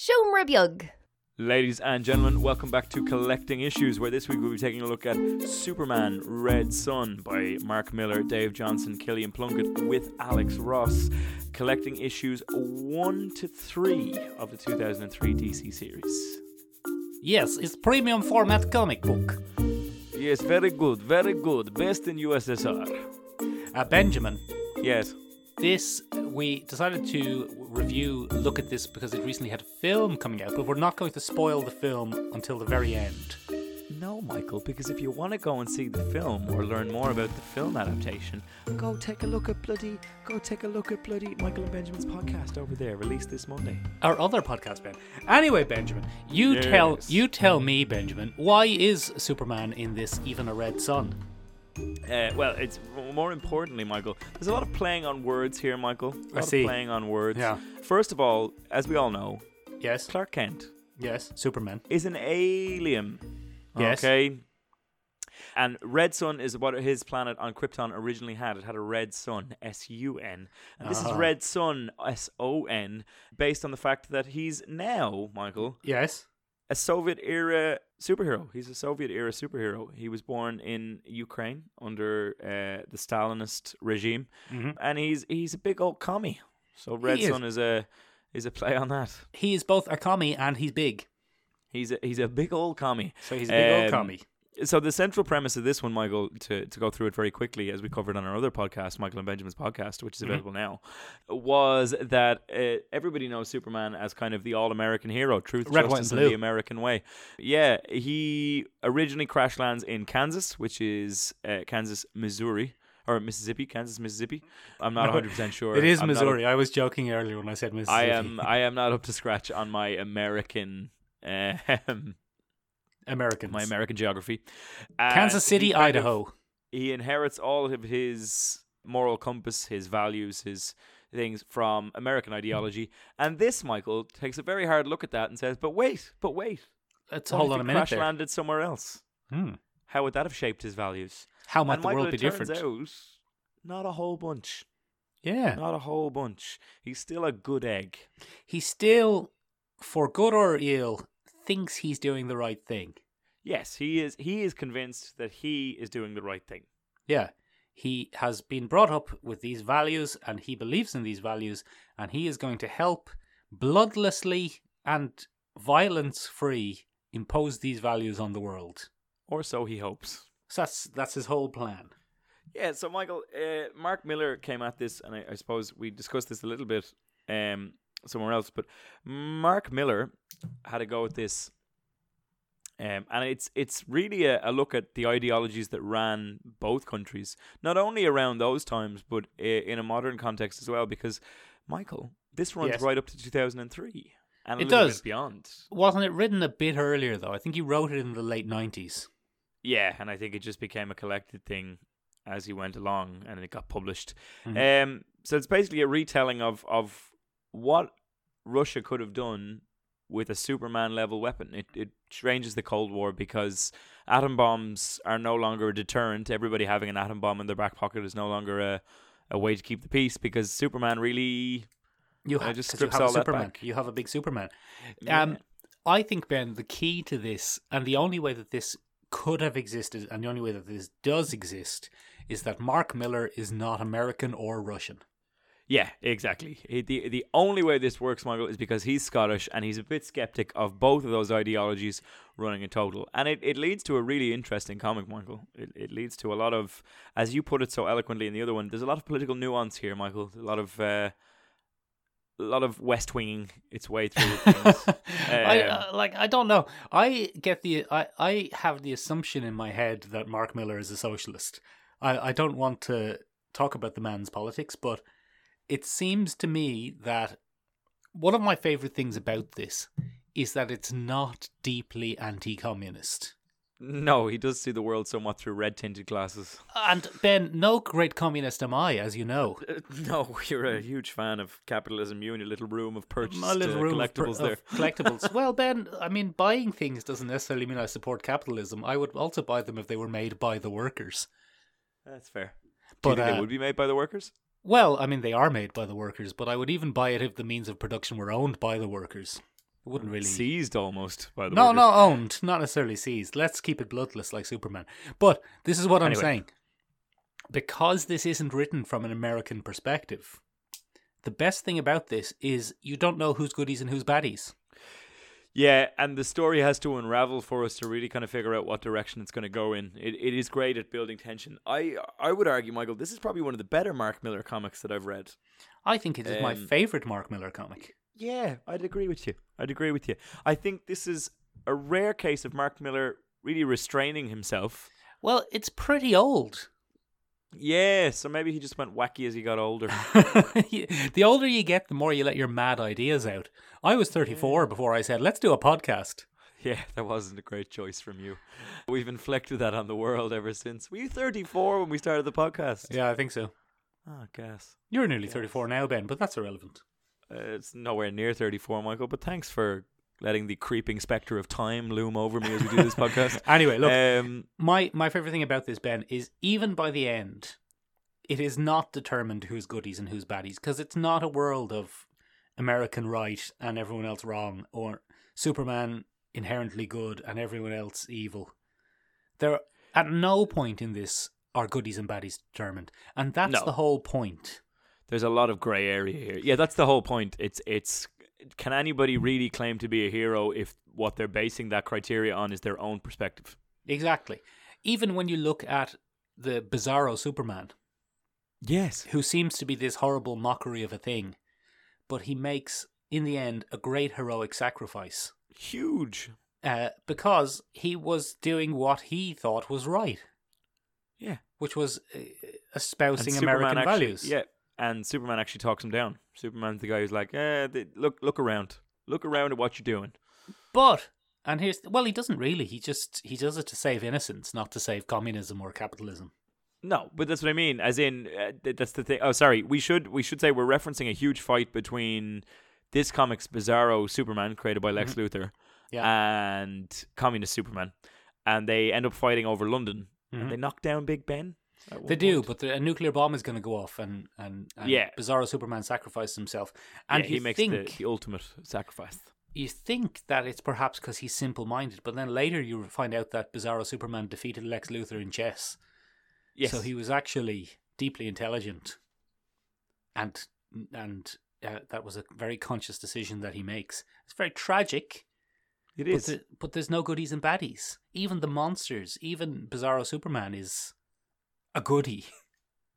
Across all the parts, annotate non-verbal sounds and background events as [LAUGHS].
Siomrabeag. Ladies and gentlemen, welcome back to Collecting Issues, where this week we'll be taking a look at Superman Red Son by Mark Millar, Dave Johnson, Kilian Plunkett, with Alex Ross. Collecting issues 1 to 3 of the 2003 DC series. Yes, it's premium format comic book. Yes, very good, very good. Best in USSR. Uh, Benjamin, Yes. This we decided to review, look at this because it recently had a film coming out, but we're not going to spoil the film until the very end. No, Michael, because if you want to go and see the film or learn more about the film adaptation, go take a look at bloody, go take a look at bloody Michael and Benjamin's podcast over there, released this Monday. Our other podcast, Ben. Anyway, Benjamin, you tell you tell me, Benjamin, why is Superman in this even a red sun? Uh, well, it's more importantly, Michael. There's a lot of playing on words here, Michael. A lot see. Of playing on words. Yeah. First of all, as we all know, Yes, Clark Kent yes, Superman. is an alien. Yes. Okay. And Red Sun is what his planet on Krypton originally had. It had a red sun, S U N. And this is Ah. Red Son, S O N, based on the fact that he's now, Michael, Yes. A Soviet era superhero. He's a Soviet era superhero. He was born in Ukraine under uh, the Stalinist regime, Mhm. and he's he's a big old commie. So Red is. Sun is a is a play on that. He is both a commie and he's big, He's a he's a big old commie. so he's a big old Um, commie. So the central premise of this one, Michael, to, to go through it very quickly, as we covered on our other podcast, Michael and Benjamin's podcast, which is Mhm. available now, was that uh, everybody knows Superman as kind of the all-American hero, truth, Red, white, and justice, and the American way. Yeah, he originally crash lands in Kansas, which is uh, Kansas, Missouri. Or Mississippi, Kansas, Mississippi. I'm not No, 100 percent sure. It is I'm not up- Missouri. I was joking earlier when I said Mississippi. I am. I am not up to scratch on my American, [LAUGHS] um, Americans. my American geography. And Kansas City, kind of- Idaho. he inherits all of his moral compass, his values, his things from American ideology. And this, Michael, takes a very hard look at that and says, "But wait, but wait, Let's hold on a minute crash there. landed somewhere else? Hmm. How would that have shaped his values?" How might and the Michael, world be different? out, not a whole bunch. Yeah. Not a whole bunch. He's still a good egg. He's still, for good or ill, thinks he's doing the right thing. Yes, he is. He is convinced that he is doing the right thing. Yeah. He has been brought up with these values and he believes in these values and he is going to help bloodlessly and violence free impose these values on the world. Or so he hopes. So that's that's his whole plan. Yeah, so Michael, uh, Mark Millar came at this, and I, I suppose we discussed this a little bit um, somewhere else, but Mark Millar had a go at this, um, and it's it's really a, a look at the ideologies that ran both countries, not only around those times, but in a modern context as well. Because Michael, this runs Yes. right up to two thousand and three, and a It does. bit beyond. Wasn't it written a bit earlier though? I think he wrote it in the late nineties. Yeah, and I think it just became a collected thing as he went along, and it got published. Mhm. Um, so it's basically a retelling of of what Russia could have done with a Superman level weapon. It it changes the Cold War because atom bombs are no longer a deterrent. Everybody having an atom bomb in their back pocket is no longer a a way to keep the peace because Superman really You have, just 'cause you strips have a all that Superman. back. You have a big Superman. Yeah. Um, I think Ben, the key to this, and the only way that this could have existed, and the only way that this does exist, is that Mark Millar is not American or Russian. Yeah, exactly. It- the The only way this works, Michael, is because he's Scottish and he's a bit skeptic of both of those ideologies running in total, and it, it leads to a really interesting comic, Michael. It it leads to a lot of, as you put it so eloquently in the other one, there's a lot of political nuance here, Michael. A lot of uh, a lot of West winging its way through [LAUGHS] things. I Um, uh, like. I don't know. I get the. I I have the assumption in my head that Mark Millar is a socialist. I I don't want to talk about the man's politics, but it seems to me that one of my favorite things about this is that it's not deeply anti-communist. no, he does see the world somewhat through red tinted glasses. And Ben, no great communist am I, as you know. Uh, no, [LAUGHS] you're a huge fan of capitalism. You and your little room of purchased My little uh, room of collectibles there. of [LAUGHS] collectibles. well, Ben, I mean, buying things doesn't necessarily mean I support capitalism. I would also buy them if they were made by the workers. That's fair. But Do you think uh, they would be made by the workers? Well, I mean, they are made by the workers, but I would even buy it if the means of production were owned by the workers. It wouldn't really seized almost by the No, workers. no, not owned, not necessarily seized. Let's keep it bloodless like Superman. But this is what I'm saying. Because this isn't written from an American perspective, the best thing about this is you don't know who's goodies and who's baddies. Yeah, and the story has to unravel for us to really kind of figure out what direction it's going to go in. It, it is great at building tension. I I would argue, Michael, this is probably one of the better Mark Millar comics that I've read. I think it is my Um, favorite Mark Millar comic. Yeah, I'd agree with you. I'd agree with you. I think this is a rare case of Mark Millar really restraining himself. Well, it's pretty old. Yeah, so maybe he just went wacky as he got older. [LAUGHS] the older you get, the more you let your mad ideas out. I was 34 before I said, let's do a podcast. yeah, that wasn't a great choice from you. We've inflicted that on the world ever since. Were you 34 when we started the podcast? Yeah, I think so. Oh, gas. You're nearly 34 now, Ben, but that's irrelevant. Uh, it's nowhere near 34, Michael, but thanks for letting the creeping spectre of time loom over me as we do this podcast. [LAUGHS] Anyway, look, um, my my favorite thing about this Ben is even by the end, it is not determined who's goodies and who's baddies because it's not a world of American right and everyone else wrong or Superman inherently good and everyone else evil. There at no point in this are goodies and baddies determined, and that's No. the whole point. there's a lot of grey area here. Yeah, that's the whole point. It's it's can anybody really claim to be a hero if what they're basing that criteria on is their own perspective? Exactly. Even when you look at the Bizarro Superman, Yes. who seems to be this horrible mockery of a thing, but he makes, in the end, a great heroic sacrifice Huge. uh, because he was doing what he thought was right, Yeah. which was uh, espousing American actually- values. Yeah, and Superman actually talks him down. Superman's the guy who's like, eh, th- look, look around, look around at what you're doing. But and here's well, he doesn't really. He just he does it to save innocence, not to save communism or capitalism. No, but that's what I mean. As in, uh, that's the thing. Oh, sorry. We should we should say we're referencing a huge fight between this comic's Bizarro Superman created by Lex Luthor Mm-hmm. Yeah. and Communist Superman, and they end up fighting over London. Mhm. And they knock down Big Ben. They one do, point. but the, a nuclear bomb is going to go off, and and, and Yeah. Bizarro Superman sacrifices himself, and yeah, he makes think the, the ultimate sacrifice. you think that it's perhaps because he's simple-minded, but then later you find out that Bizarro Superman defeated Lex Luthor in chess, Yes. so he was actually deeply intelligent, and and uh, that was a very conscious decision that he makes. It's very tragic, it but, the, but there's no goodies and baddies. Even the monsters, even Bizarro Superman is a goodie.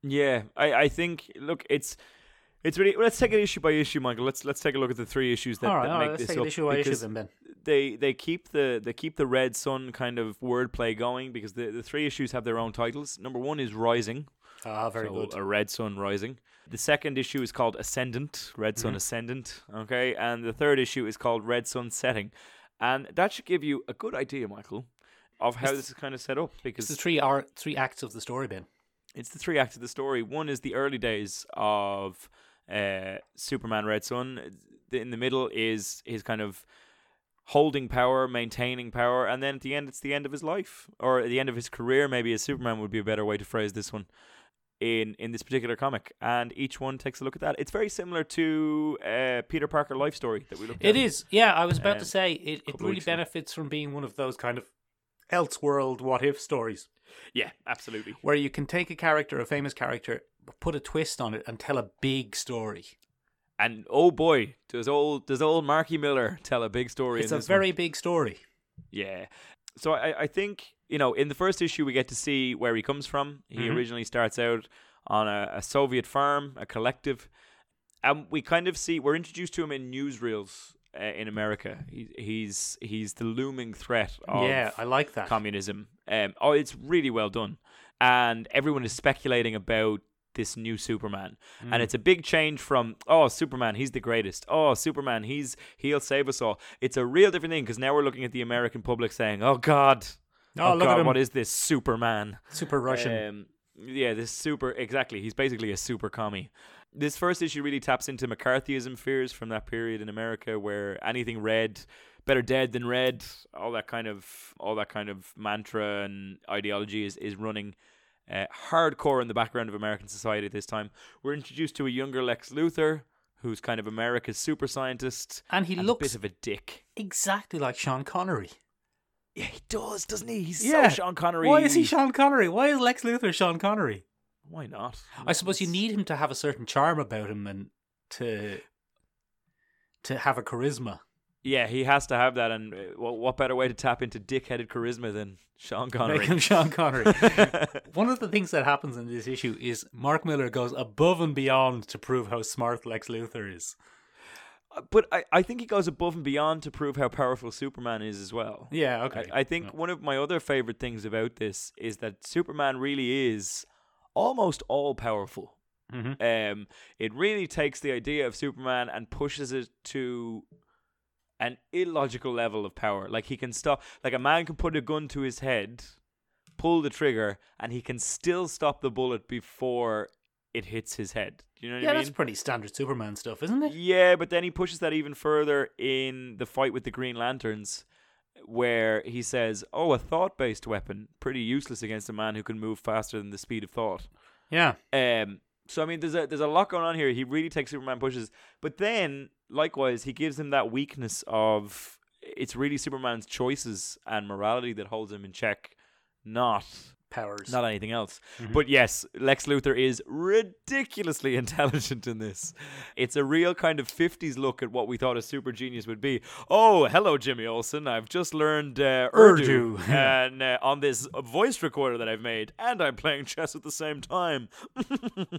Yeah, I, I think look, it's it's really let's take it issue by issue, Michael. Let's let's take a look at the three issues that, all right, that all right, make let's this take up it issue by issue then, Ben. they they keep the they keep the Red Sun kind of wordplay going because the, the three issues have their own titles. Number one is Rising, Ah, very so good. a Red Son Rising. The second issue is called Ascendant, Red Son Mhm. Ascendant. Okay, and the third issue is called Red Son Setting, and that should give you a good idea, Michael, of how It's- this is kind of set up because It's the three hour, three acts of the story, Ben. it's the three acts of the story. One is the early days of uh, Superman Red Sun. In the middle is his kind of holding power, maintaining power, and then at the end, it's the end of his life or at the end of his career. Maybe as Superman would be a better way to phrase this one. In, in this particular comic, and each one takes a look at that. It's very similar to uh, Peter Parker life story that we looked at. It is, yeah. I was about Um, to say it. It really benefits from being one of those kind of elseworld what if stories Yeah, absolutely. where you can take a character, a famous character, put a twist on it, and tell a big story. And oh boy, does old does old Marky Millar tell a big story? It's in a this one. very big story. Yeah. So I, I think, you know, in the first issue, we get to see where he comes from. He Mhm. originally starts out on a, a Soviet farm, a collective. And we kind of see, we're introduced to him in newsreels uh, in America. He, he's he's the looming threat of yeah, I like that. communism. Um, oh, it's really well done. And everyone is speculating about this new Superman. Mm. And it's a big change from, oh, Superman, he's the greatest. Oh, Superman, he's he'll save us all. It's a real different thing because now we're looking at the American public saying, oh, God. oh, look God, at him, what is this Superman? super Russian. Um, yeah, this super, exactly. He's basically a super commie. This first issue really taps into McCarthyism fears from that period in America where anything red, better dead than red, all that kind of, all that kind of mantra and ideology is, is running uh, hardcore in the background of American society at this time. We're introduced to a younger Lex Luthor who's kind of America's super scientist. And he and a looks bit of a dick. exactly like Sean Connery. Yeah, he does, doesn't he? He's Yeah. so Sean Connery. Why is he Sean Connery? Why is Lex Luthor Sean Connery? Why not? I suppose you need him to have a certain charm about him and to to have a charisma. Yeah, he has to have that, and uh, what, what better way to tap into dick-headed charisma than Sean Connery? Make him Sean Connery. [LAUGHS] One of the things that happens in this issue is Mark Millar goes above and beyond to prove how smart Lex Luthor is. Uh, but I, I think he goes above and beyond to prove how powerful Superman is as well. Yeah, okay. I, I think one of my other favorite things about this is that Superman really is almost all powerful. Mhm. Um, it really takes the idea of Superman and pushes it to an illogical level of power. Like he can stop, like a man can put a gun to his head, pull the trigger, and he can still stop the bullet before it hits his head. You know what yeah, I that's pretty standard Superman stuff, isn't it? Yeah, but then he pushes that even further in the fight with the Green Lanterns, where he says, "Oh, a thought-based weapon, pretty useless against a man who can move faster than the speed of thought." Yeah. Um, so I mean, there's a there's a lot going on here. He really takes Superman pushes, but then likewise, he gives him that weakness of it's really Superman's choices and morality that holds him in check, not Powers. not anything else. Mhm. But yes, Lex Luthor is ridiculously [LAUGHS] intelligent in this. It's a real kind of 50s look at what we thought a super genius would be. Oh, hello, Jimmy Olsen. I've just learned uh, Urdu, Urdu. [LAUGHS] and uh, on this voice recorder that I've made, and I'm playing chess at the same time. [LAUGHS]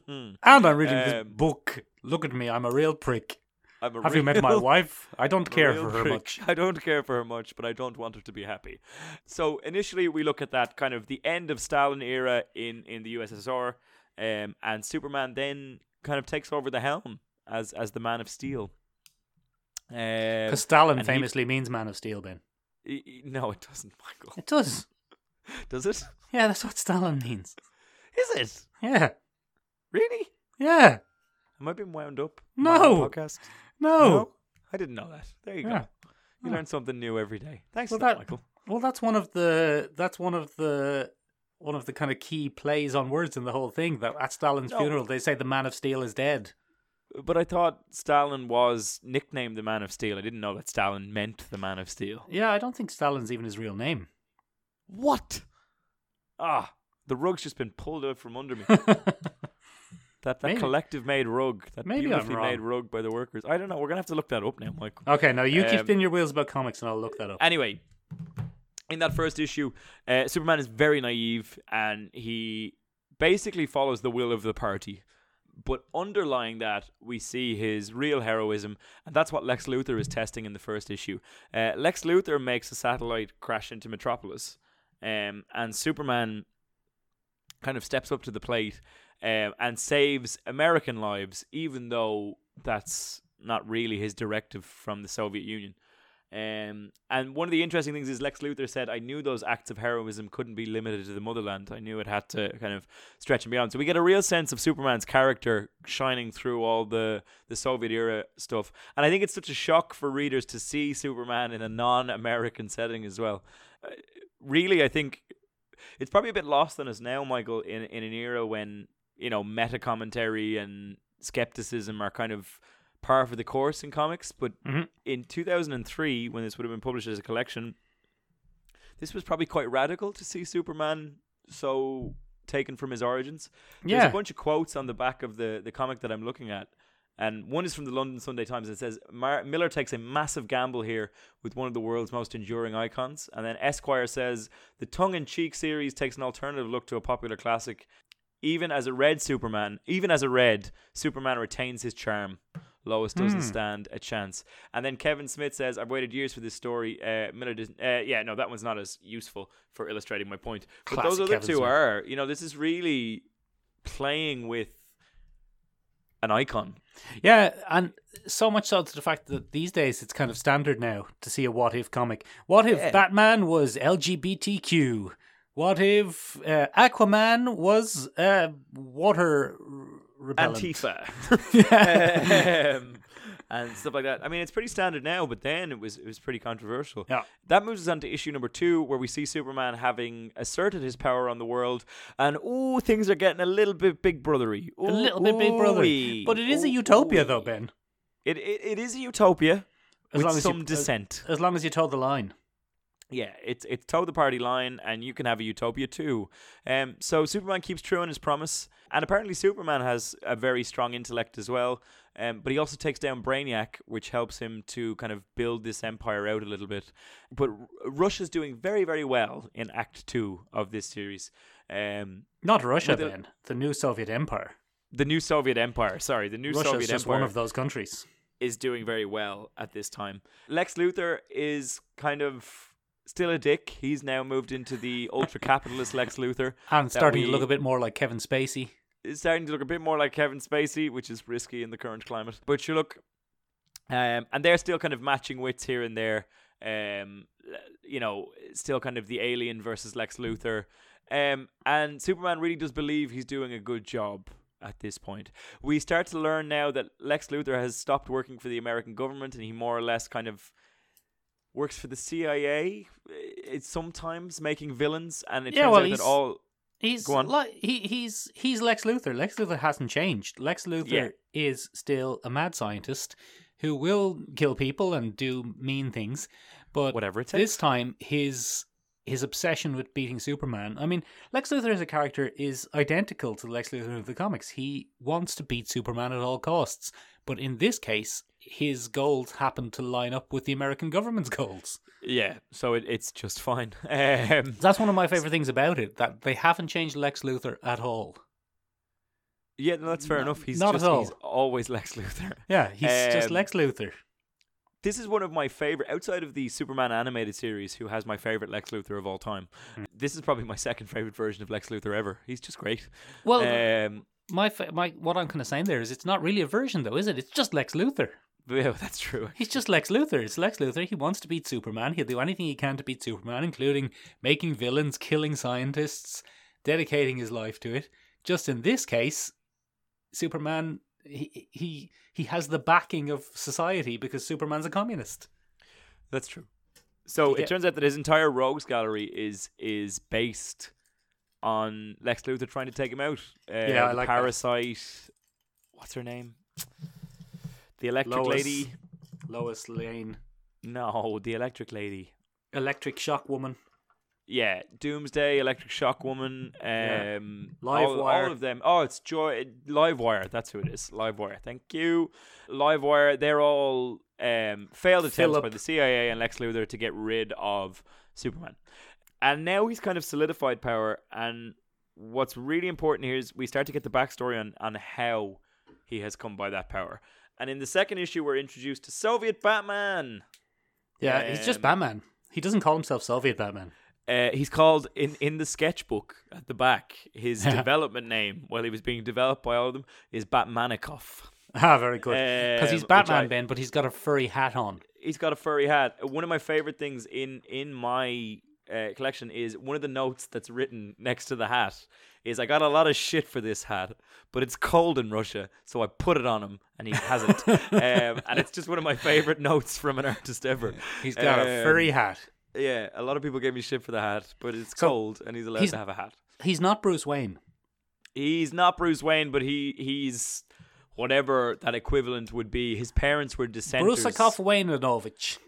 and I'm reading this Um, book. Look at me, I'm a real prick. I'm a Have you met my [LAUGHS] wife? I don't care for her prick. much. [LAUGHS] I don't care for her much, but I don't want her to be happy. So initially, we look at that kind of the end of Stalin era in in the USSR, um, and Superman then kind of takes over the helm as as the Man of Steel. Um, Because Stalin and he- famously means Man of Steel, Ben. no, it doesn't, [LAUGHS] Michael. It does. Does it? Yeah, that's what Stalin means. Is it Yeah. really? Yeah. Am I being wound up? No. podcast. No. I didn't know that. There you Yeah. go. You Oh. learn something new every day. Thanks Well, for that, that- Michael. Well, that's one of the that's one of the one of the kind of key plays on words in the whole thing. That at Stalin's No. funeral, they say the Man of Steel is dead. But I thought Stalin was nicknamed the Man of Steel. I didn't know that Stalin meant the Man of Steel. Yeah, I don't think Stalin's even his real name. What? Ah, the rug's just been pulled out from under me. [LAUGHS] That that Maybe. collective made rug, that Maybe I'm beautifully made rug by the workers. I don't know. We're gonna have to look that up now, Michael. okay, now you keep Um, spinning your wheels about comics, and I'll look that up. Anyway, in that first issue, uh, Superman is very naive and he basically follows the will of the party. But underlying that, we see his real heroism, and that's what Lex Luthor is testing in the first issue. Uh, Lex Luthor makes a satellite crash into Metropolis, um, and Superman kind of steps up to the plate um, and saves American lives, even though that's not really his directive from the Soviet Union. Um, and one of the interesting things is Lex Luthor said, I knew those acts of heroism couldn't be limited to the motherland. I knew it had to kind of stretch and beyond. So we get a real sense of Superman's character shining through all the, the Soviet era stuff. And I think it's such a shock for readers to see Superman in a non American setting as well. Uh, really, I think it's probably a bit lost on us now, Michael, in, in an era when, you know, meta commentary and skepticism are kind of par for the course in comics. But Mhm. in 2003, when this would have been published as a collection, this was probably quite radical to see Superman so taken from his origins. There's Yeah. a bunch of quotes on the back of the, the comic that I'm looking at. And one is from the London Sunday Times. It says Mar- Millar takes a massive gamble here with one of the world's most enduring icons. And then Esquire says the tongue-in-cheek series takes an alternative look to a popular classic. Even as a red Superman, even as a red Superman retains his charm. Lois doesn't Hmm. stand a chance. And then Kevin Smith says, "I've waited years for this story." Uh, Millar. Uh, yeah, no, that one's not as useful for illustrating my point. But those Classic other Kevin two Smith. are. You know, this is really playing with an icon. Yeah, and so much so to the fact that these days it's kind of standard now to see a what if comic. What if Yeah. Batman was LGBTQ? What if uh, Aquaman was uh, water repellent? Antifa. [LAUGHS] [LAUGHS] um, and stuff like that. I mean, it's pretty standard now, but then it was it was pretty controversial. Yeah. That moves us on to issue number two, where we see Superman having asserted his power on the world, and oh, things are getting a little bit big brothery. A little bit big brother. Ooh-wee. But it is a utopia, though, Ooh-wee. Ben. It it, it is a utopia As with long as some you, dissent. As long as you toe the line. Yeah, it's it's toe the party line, and you can have a utopia too. Um, so Superman keeps true on his promise, and apparently Superman has a very strong intellect as well. Um, but he also takes down Brainiac, which helps him to kind of build this empire out a little bit. But R- Russia's doing very very well in Act Two of this series. Um, Not Russia, the- Ben. The new Soviet Empire. the new Soviet Empire, sorry, the new Russia's Soviet just Empire one of those countries. is doing very well at this time. Lex Luthor is kind of still a dick. He's now moved into the ultra capitalist Lex Luthor. And starting we- to look a bit more like Kevin Spacey. Is starting to look a bit more like Kevin Spacey, which is risky in the current climate. But you look, um, and they're still kind of matching wits here and there. Um, you know, still kind of the alien versus Lex Luthor. Um, and Superman really does believe he's doing a good job at this point. We start to learn now that Lex Luthor has stopped working for the American government and he more or less kind of works for the CIA. It's sometimes making villains, and it Yeah, turns well, out he's- that all He's Go on. like he he's he's Lex Luthor. Lex Luthor hasn't changed. Lex Luthor Yeah. is still a mad scientist who will kill people and do mean things, but whatever it takes. this time his his obsession with beating Superman. I mean, Lex Luthor as a character is identical to Lex Luthor of the comics. He wants to beat Superman at all costs, but in this case, his goals happen to line up with the American government's goals. Yeah, so it, it's just fine. [LAUGHS] Um, That's one of my favorite things about it that they haven't changed Lex Luthor at all. yeah, no, that's fair No- enough. He's not at just he's all. always Lex Luthor. [LAUGHS] Yeah, he's just Um, Lex Luthor. This is one of my favorite outside of the Superman animated series. Who has my favorite Lex Luthor of all time? Hmm. This is probably my second favorite version of Lex Luthor ever. He's just great. Well, Um, my fa- my what I'm kind of saying there is it's not really a version though, is it? It's just Lex Luthor. [LAUGHS] yeah, that's true. He's just Lex Luthor. It's Lex Luthor. He wants to beat Superman. He'll do anything he can to beat Superman, including making villains, killing scientists, dedicating his life to it. Just in this case, Superman he he he has the backing of society because Superman's a communist. That's true. So You it turns out that his entire rogues gallery is is based on Lex Luthor trying to take him out. Uh, Yeah, I the like that. Parasite. What's her name? The Electric Lois. Lady. Lois Lane, No, the Electric Lady. Electric Shock Woman. Yeah, Doomsday, Electric Shock Woman, Yeah. um, Livewire. all, all of them. Oh, it's Joy Livewire. That's who it is. Livewire. Thank you. Livewire. They're all um, failed attempts Philip. by the CIA and Lex Luthor to get rid of Superman, and now he's kind of solidified power. And what's really important here is we start to get the backstory on on how he has come by that power. And in the second issue, we're introduced to Soviet Batman. Yeah, he's just Um, Batman. He doesn't call himself Soviet Batman. Uh, he's called in in the sketchbook at the back. His [LAUGHS] development name, while he was being developed by all of them, is Batmanikov. [LAUGHS] Ah, very good. Because Um, he's Batman, I- Ben, but he's got a furry hat on. He's got a furry hat. One of my favorite things in in my uh, collection is one of the notes that's written next to the hat. Is I got a lot of shit for this hat, but it's cold in Russia, so I put it on him, and he hasn't. [LAUGHS] um, and it's just one of my favorite notes from an artist ever. He's got a Um, furry hat. Yeah, a lot of people gave me shit for the hat, but it's So, cold, and he's allowed he's- to have a hat. He's not Bruce Wayne. He's not Bruce Wayne, but he he's whatever that equivalent would be. His parents were dissenters, Brusakov Wayneanovich.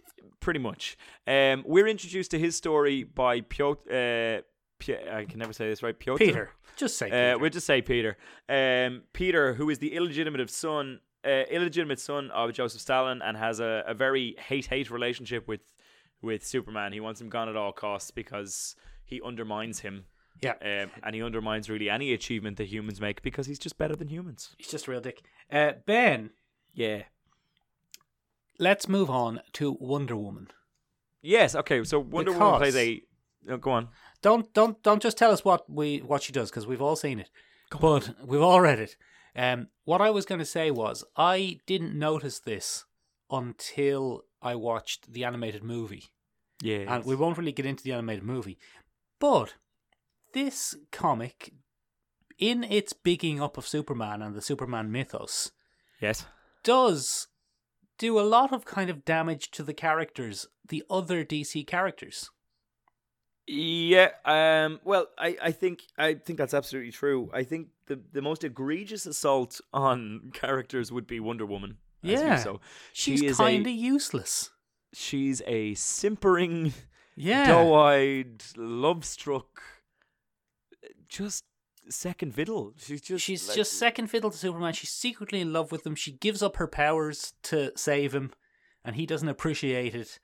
Pretty much. Um, we're introduced to his story by Piotr. Uh, Pi- I can never say this right. Piotr. Peter. Just say Peter. Uh, we'll just say Peter. Um, Peter, who is the illegitimate son, uh, illegitimate son of Joseph Stalin, and has a, a very hate hate relationship with with Superman. He wants him gone at all costs because he undermines him. yeah. Um, and he undermines really any achievement that humans make because he's just better than humans. He's just a real dick. Uh, ben, Yeah. Let's move on to Wonder Woman. Yes. Okay. So Wonder Woman Because- plays a. Oh, go on. Don't don't don't just tell us what we what she does because we've all seen it, go but we've all read it. Um, what I was going to say was I didn't notice this until I watched the animated movie. Yeah. and we won't really get into the animated movie. But this comic, in its bigging up of Superman and the Superman mythos, Yes. does do a lot of kind of damage to the characters, the other DC characters. Yeah. Um. Well, I, I think I think that's absolutely true. I think the the most egregious assault on [LAUGHS] characters would be Wonder Woman. Yeah. so She's she kind of useless. she's a simpering, Yeah. doe-eyed, love-struck, just second fiddle. She's just She's like- just second fiddle to Superman. She's secretly in love with him. She gives up her powers to save him, and he doesn't appreciate it.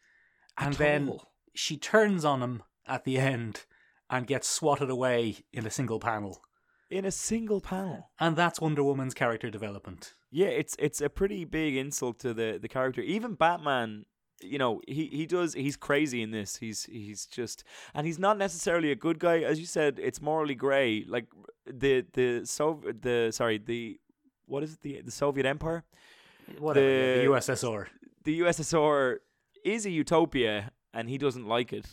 And then all. she turns on him at the end and gets swatted away in a single panel. in a single panel. And that's Wonder Woman's character development. Yeah, it's it's a pretty big insult to the the character. Even Batman, you know, he he does he's crazy in this. He's he's just and he's not necessarily a good guy as you said. It's morally gray. Like the the so the sorry, the what is it? The the Soviet Empire? Whatever, the, The- USSR. The USSR is a utopia and he doesn't like it.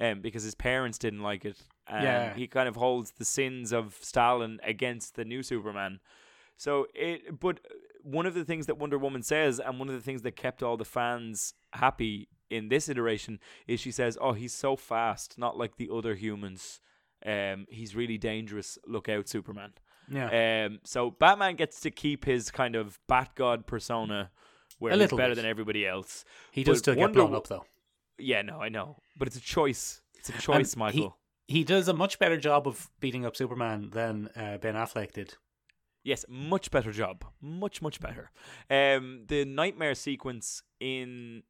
Um, because his parents didn't like it. And Yeah. he kind of holds the sins of Stalin against the new Superman. So it, but one of the things that Wonder Woman says, and one of the things that kept all the fans happy in this iteration, is she says, "Oh, he's so fast, not like the other humans. Um, he's really dangerous. Look out, Superman." Yeah. Um, so Batman gets to keep his kind of Bat God persona, where A he's little better bit. than everybody else. he does but still get blown up, though. Yeah, no, I know, but it's a choice. It's a choice, he- Michael. He does a much better job of beating up Superman than uh, Ben Affleck did. Yes, much better job. Much, much better. Um, the nightmare sequence in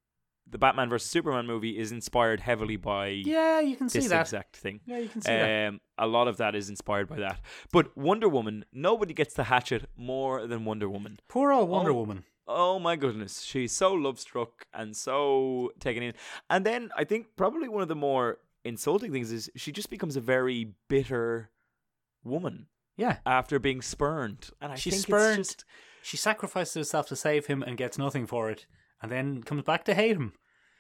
the Batman vs Superman movie is inspired heavily by Yeah, you can see this that. exact thing. Yeah, you can see that. Um, a lot of that is inspired by that. But Wonder Woman, nobody gets the hatchet more than Wonder Woman. Poor old Wonder oh, Woman. Oh my goodness, she's so love struck and so taken in. And then I think probably one of the more insulting things is she just becomes a very bitter woman Yeah. after being spurned. And I She's think spurned. just She sacrifices herself to save him and gets nothing for it, and then comes back to hate him.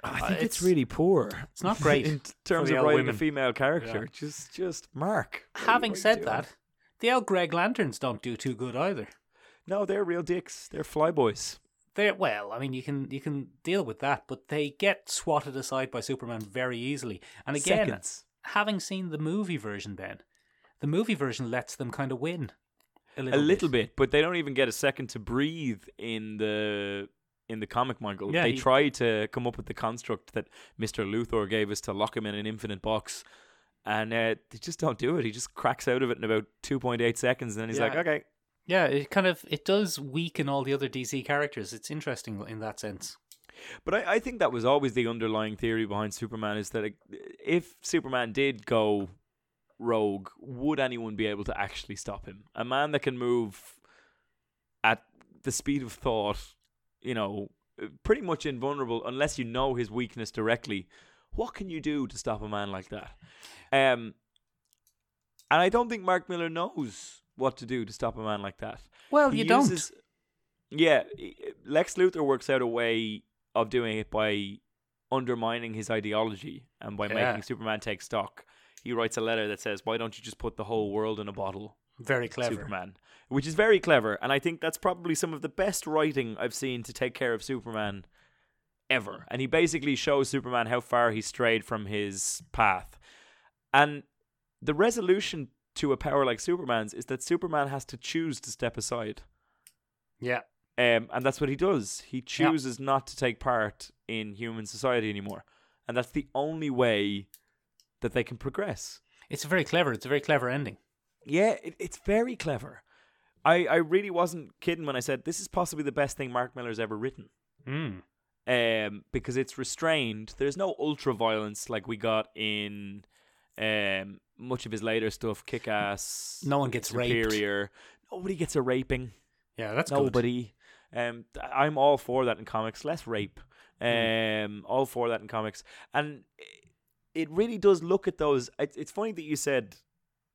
I Uh, think it's, it's- really poor. It's not great. [LAUGHS] in terms of writing women. a female character. Yeah. Just, just Mark. what are you- Having what are you said doing? that, the old Green Lanterns don't do too good either. no, they're real dicks. They're flyboys. They're well, I mean, you can you can deal with that, but they get swatted aside by Superman very easily. And again, Seconds. having seen the movie version, Ben, the movie version lets them kind of win a a little, little bit, but they don't even get a second to breathe in the in the comic, Michael. Yeah, they he- try to come up with the construct that Mister Luthor gave us to lock him in an infinite box, and uh, they just don't do it. He just cracks out of it in about two point eight seconds, and then he's like, "Okay, Yeah, it kind of it does weaken all the other DC characters. It's interesting in that sense. But I, I think that was always the underlying theory behind Superman is that if Superman did go rogue, would anyone be able to actually stop him? A man that can move at the speed of thought, you know, pretty much invulnerable unless you know his weakness directly. What can you do to stop a man like that? Um, and I don't think Mark Millar knows what to do to stop a man like that. Well, He you don't. Yeah, Lex Luthor works out a way of doing it by undermining his ideology and by Yeah. making Superman take stock. He writes a letter that says, "Why don't you just put the whole world in a bottle?" Very clever. Superman, which is very clever, and I think that's probably some of the best writing I've seen to take care of Superman ever. And he basically shows Superman how far he strayed from his path. And the resolution to a power like Superman's is that Superman has to choose to step aside. Yeah. Um, and that's what he does. He chooses not to take part in human society anymore. And that's the only way that they can progress. It's very clever. It's a very clever ending. Yeah, it, it's very clever. I, I really wasn't kidding when I said this is possibly the best thing Mark Millar's ever written. Mm. Um, because it's restrained. There's no ultra violence like we got in um much of his later stuff. Kick ass. No one gets raped. Nobody gets a raping. Yeah, that's good. Nobody. Um, I'm all for that in comics. Less rape. Um, Hmm. all for that in comics, and it really does look at those. It's, it's funny that you said,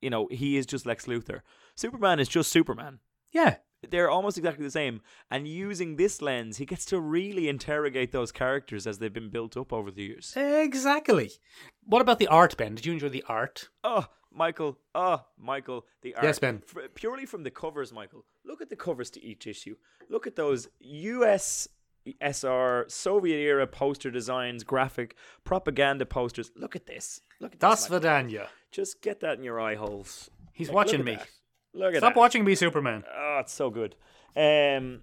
you know, he is just Lex Luthor. Superman is just Superman. Yeah. They're almost exactly the same. And using this lens, he gets to really interrogate those characters as they've been built up over the years. Exactly. What about the art, Ben? Did you enjoy the art? Oh, Michael. Oh, Michael. The art. Yes, Ben. F- purely from the covers, Michael. Look at the covers to each issue. Look at those US SR Soviet era poster designs, graphic propaganda posters. Look at this. Look at Das this. Vidania. Just get that in your eye holes. He's Like, watching look me. at that. Look at Stop that. watching me, Superman. Oh, it's so good. Um,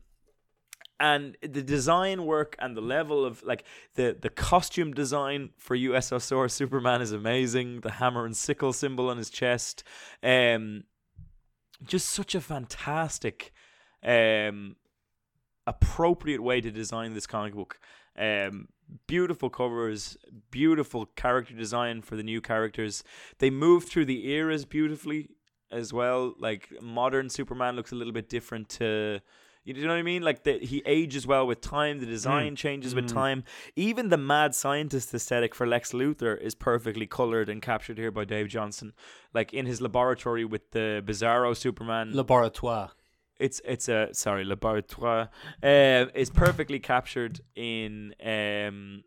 and the design work and the level of like the the costume design for USSR Superman is amazing. The hammer and sickle symbol on his chest, um, just such a fantastic, um, appropriate way to design this comic book. Um, beautiful covers, beautiful character design for the new characters. They move through the eras beautifully as well. Like modern Superman looks a little bit different to you know what I mean? Like the, he ages well with time. The design changes with Mm. time. Even the mad scientist aesthetic for Lex Luthor is perfectly colored and captured here by Dave Johnson. Like in his laboratory with the Bizarro Superman. Laboratoire. It's it's a sorry laboratoire. Uh, is perfectly captured in um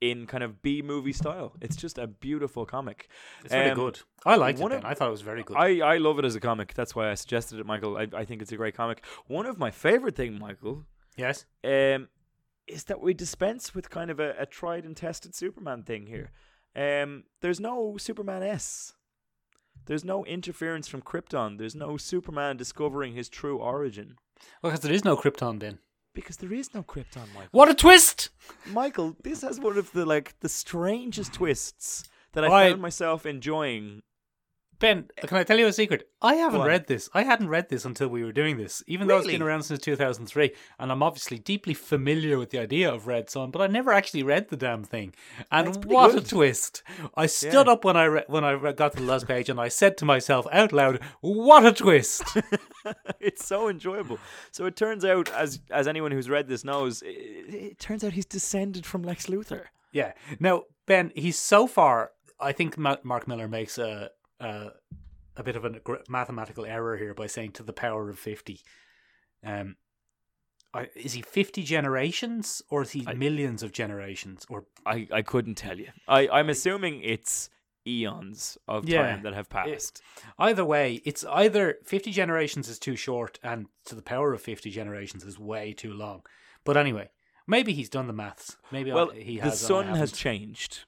in kind of B movie style. It's just a beautiful comic. It's very Um, good. I liked it. of- I thought it was very good. I, I love it as a comic. That's why I suggested it, Michael. I, I think it's a great comic. One of my favorite thing, Michael, yes. um, is that we dispense with kind of a, a tried and tested Superman thing here. Um, there's no Superman S. There's no interference from Krypton. There's no Superman discovering his true origin Well, because there is no Krypton, then. because there is no Krypton, Michael. What a twist! Michael, this has one of the like the strangest twists that I I- found myself enjoying. Ben, can I tell you a secret? I haven't on. read this. I hadn't read this until we were doing this, even though it's been around since 2003. And I'm obviously deeply familiar with the idea of Red Son, but I never actually read the damn thing. And what a twist! I stood Yeah. up when I re- when I got to the last page, and I said to myself out loud, "What a twist!" [LAUGHS] it's so enjoyable. So it turns out, as as anyone who's read this knows, it, it turns out he's descended from Lex Luthor. Yeah. Now, Ben, he's so far. I think Ma- Mark Millar makes a a, a bit of a mathematical error here by saying to the power of fifty. Um, is he fifty generations or is he I- millions of generations? Or I, I couldn't tell you. I I'm assuming it's eons of Yeah. time that have passed. either way, it's either fifty generations is too short, and to the power of fifty generations is way too long. But anyway, maybe he's done the maths. Maybe I- well, he the has. I sun has changed.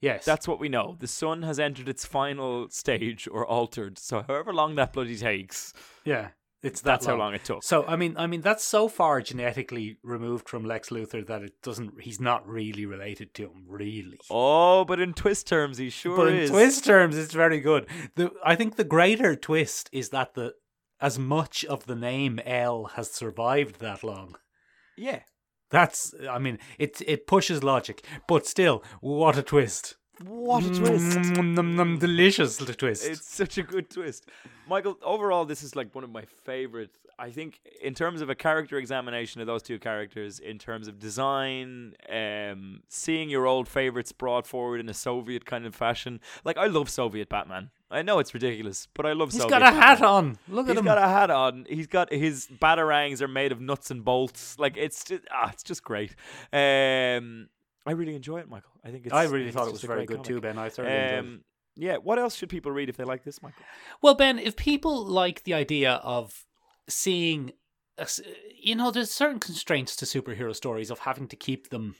Yes, That's what we know. The sun has entered its final stage or altered. So however long that bloody takes, yeah. It's that that's how long it took. So I mean, I mean that's so far genetically removed from Lex Luthor that it doesn't. He's not really related to him, really. Oh, but in twist terms, he sure but in twist terms, it's very good. The I think the greater twist is that the as much of the name L has survived that long. Yeah. That's I mean, it it pushes logic, but still, what a twist! What a twist. Mm, num, num, delicious little twist. It's such a good twist. Michael, overall, this is like one of my favorite. I think, in terms of a character examination of those two characters, in terms of design, um, seeing your old favorites brought forward in a Soviet kind of fashion. Like, I love Soviet Batman. I know it's ridiculous, but I love He's Soviet got a hat on. Look at He's him. He's got a hat on. He's got his batarangs are made of nuts and bolts. Like it's just ah, it's just great. Um, I really enjoy it, Michael. I think it's. I really thought it was very good too. Ben. I thoroughly enjoyed it. Um, yeah. What else should people read if they like this, Michael? Well, Ben, if people like the idea of seeing, a you know, there's certain constraints to superhero stories of having to keep them,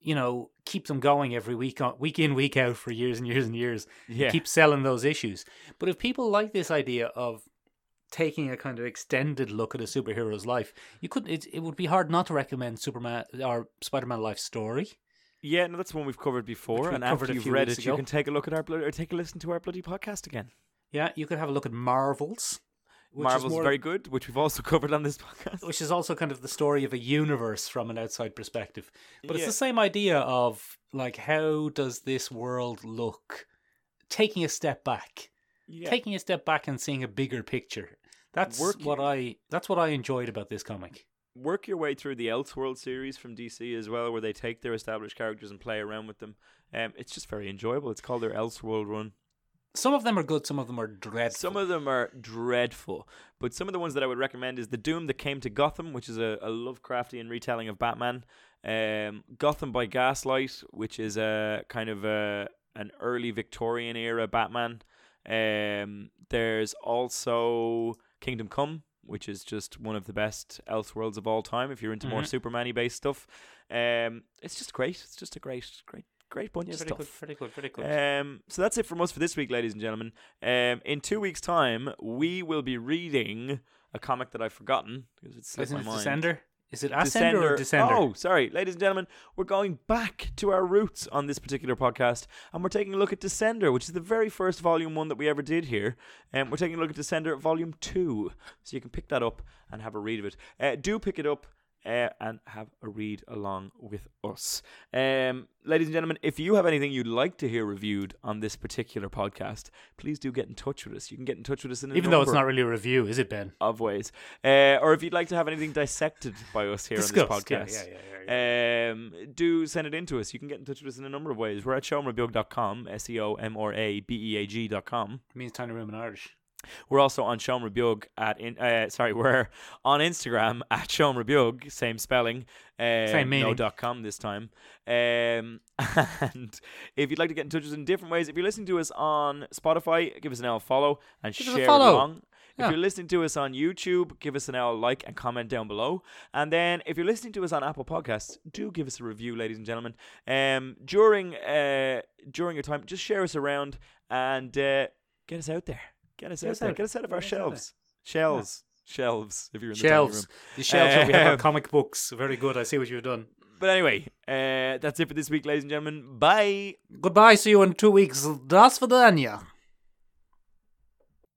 you know, keep them going every week, on, week in, week out for years and years and years. Yeah. Keep selling those issues. But if people like this idea of taking a kind of extended look at a superhero's life, you could. It, it would be hard not to recommend Superman or Spider-Man life story. Yeah, no, that's one we've covered before, we and covered after you've read it, you can take a look at our bloody, or take a listen to our bloody podcast again. Yeah, you could have a look at Marvels. Which is Marvel's more- very good, which we've also [LAUGHS] covered on this podcast. which is also kind of the story of a universe from an outside perspective. But it's the same idea of like how does this world look taking a step back. Yeah. Taking a step back and seeing a bigger picture. That's Work- what I that's what I enjoyed about this comic. work your way through the Elseworld series from DC as well, where they take their established characters and play around with them. Um, it's just very enjoyable. It's called their Elseworld run. Some of them are good, some of them are dreadful. Some of them are dreadful, but some of the ones that I would recommend is The Doom That Came to Gotham, which is a, a Lovecraftian retelling of Batman. Um, Gotham by Gaslight, which is a kind of a an early Victorian era Batman. Um, there's also Kingdom Come, which is just one of the best Elseworlds of all time. If you're into more Mhm. Superman-y based stuff, um, it's just great. It's just a great, great, great bunch yeah, of very stuff. good, very good, very good. Um, so that's it from us for this week, ladies and gentlemen. Um, in two weeks' time, we will be reading a comic that I've forgotten because it slipped Isn't my it mind. Descender? Is it ascender or descender? Oh, sorry, ladies and gentlemen, we're going back to our roots on this particular podcast, and we're taking a look at Descender, which is the very first volume one that we ever did here. And we're taking a look at Descender Volume Two, so you can pick that up and have a read of it. Uh, do pick it up uh, and have a read along with us. Um, ladies and gentlemen, if you have anything you'd like to hear reviewed on this particular podcast, please do get in touch with us. You can get in touch with us in a Even though it's not really a review, is it, Ben? of ways. Uh, or if you'd like to have anything dissected by us here Discussed. on this podcast. yeah, yeah, yeah. Um, do send it in to us. You can get in touch with us in a number of ways. We're at seomrabeag.com, S E O M R A B E A G.com. It means tiny room in Irish. We're also on Seomra Beag at in uh, sorry, we're [LAUGHS] on Instagram at Seomra Beag, same spelling, uh, Same meaning. no dot com this time. Um, [LAUGHS] and if you'd like to get in touch with us in different ways, if you're listening to us on Spotify, give us an L follow and Give share follow. along. If Yeah. you're listening to us on YouTube, give us an L like and comment down below. And then if you're listening to us on Apple Podcasts, do give us a review, ladies and gentlemen. Um, during uh during your time, just share us around and uh, get us out there. Get us Get out us there. out. Get us out of our Get us out shelves. Shelves. Shelves. If you're in the Shelves. The shelves where we have our Um, comic books. Very good. I see what you've done. But anyway, uh, that's it for this week, ladies and gentlemen. Bye. Goodbye. See you in two weeks. Das vidania.